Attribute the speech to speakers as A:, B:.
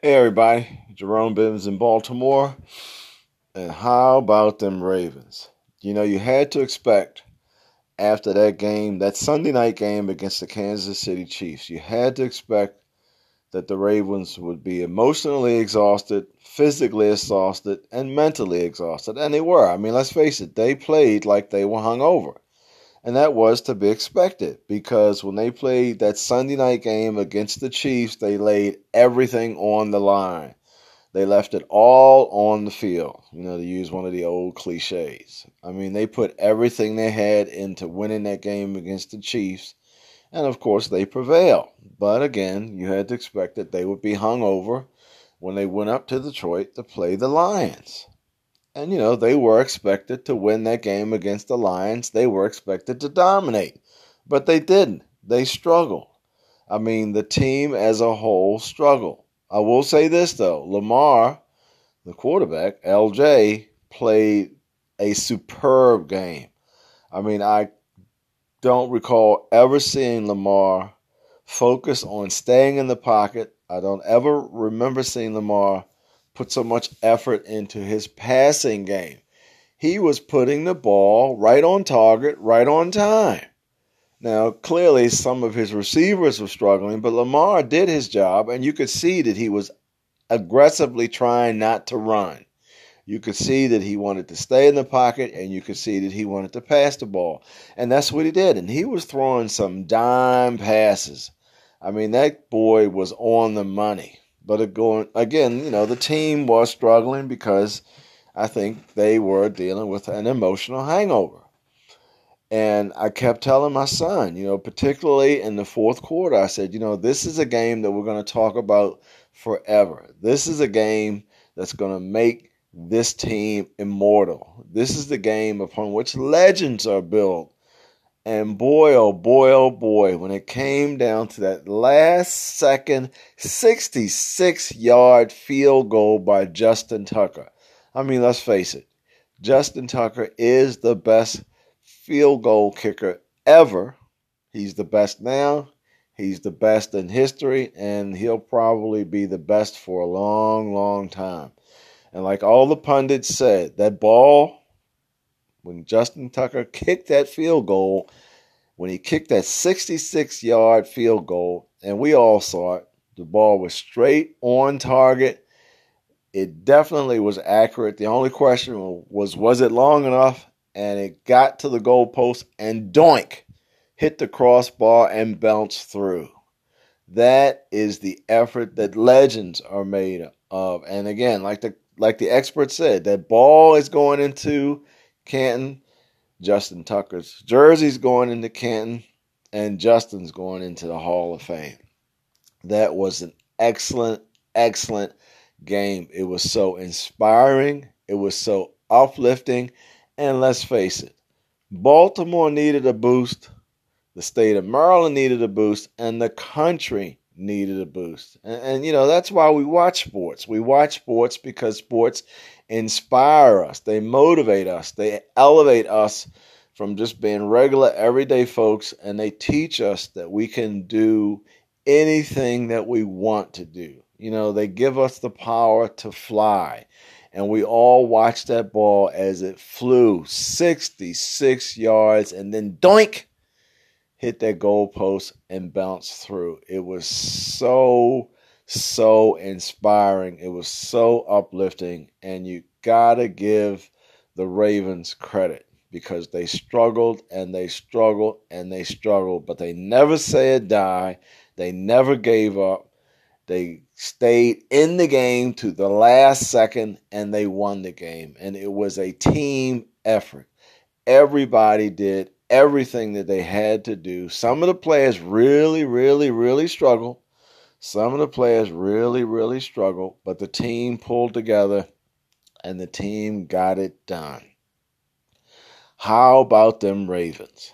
A: Hey everybody, Jerome Bivens in Baltimore. And how about them Ravens? You know, you had to expect after that game, that Sunday night game against the Kansas City Chiefs, you had to expect that the Ravens would be emotionally exhausted, physically exhausted, and mentally exhausted. And they were. I mean, let's face it, they played like they were hungover. And that was to be expected because when they played that Sunday night game against the Chiefs, they laid everything on the line. They left it all on the field, you know, to use one of the old cliches. I mean, they put everything they had into winning that game against the Chiefs. And of course, they prevailed. But again, you had to expect that they would be hung over when they went up to Detroit to play the Lions. And, you know, they were expected to win that game against the Lions. They were expected to dominate. But they didn't. They struggled. I mean, the team as a whole struggled. I will say this, though Lamar, the quarterback, LJ, played a superb game. I mean, I don't recall ever seeing Lamar focus on staying in the pocket. I don't ever remember seeing Lamar put so much effort into his passing game. He was putting the ball right on target, right on time. Now, clearly, some of his receivers were struggling, but Lamar did his job, and you could see that he was aggressively trying not to run. You could see that he wanted to stay in the pocket, and you could see that he wanted to pass the ball. And that's what he did. And he was throwing some dime passes. I mean, that boy was on the money. But going again, you know, the team was struggling because I think they were dealing with an emotional hangover. And I kept telling my son, you know, particularly in the fourth quarter, I said, you know, this is a game that we're going to talk about forever. This is a game that's going to make this team immortal. This is the game upon which legends are built. And boy, oh boy, oh boy, when it came down to that last second 66 yard field goal by Justin Tucker. I mean, let's face it, Justin Tucker is the best field goal kicker ever. He's the best now. He's the best in history, and he'll probably be the best for a long, long time. And like all the pundits said, that ball when Justin Tucker kicked that field goal, when he kicked that 66 yard field goal, and we all saw it, the ball was straight on target. It definitely was accurate. The only question was, was it long enough? And it got to the goalpost and doink, hit the crossbar and bounced through. That is the effort that legends are made of. And again, like the like the expert said, that ball is going into Canton. Justin Tucker's jersey's going into Canton, and Justin's going into the Hall of Fame. That was an excellent, excellent game. It was so inspiring, it was so uplifting, and let's face it, Baltimore needed a boost, the state of Maryland needed a boost, and the country needed a boost. And, and, you know, that's why we watch sports. We watch sports because sports inspire us, they motivate us, they elevate us from just being regular, everyday folks, and they teach us that we can do anything that we want to do. You know, they give us the power to fly. And we all watched that ball as it flew 66 yards and then doink hit that goalpost and bounced through. It was so, so inspiring. It was so uplifting. And you got to give the Ravens credit because they struggled and they struggled and they struggled, but they never said die. They never gave up. They stayed in the game to the last second and they won the game. And it was a team effort. Everybody did everything that they had to do. Some of the players really, really, really struggled. Some of the players really, really struggled, but the team pulled together and the team got it done. How about them Ravens?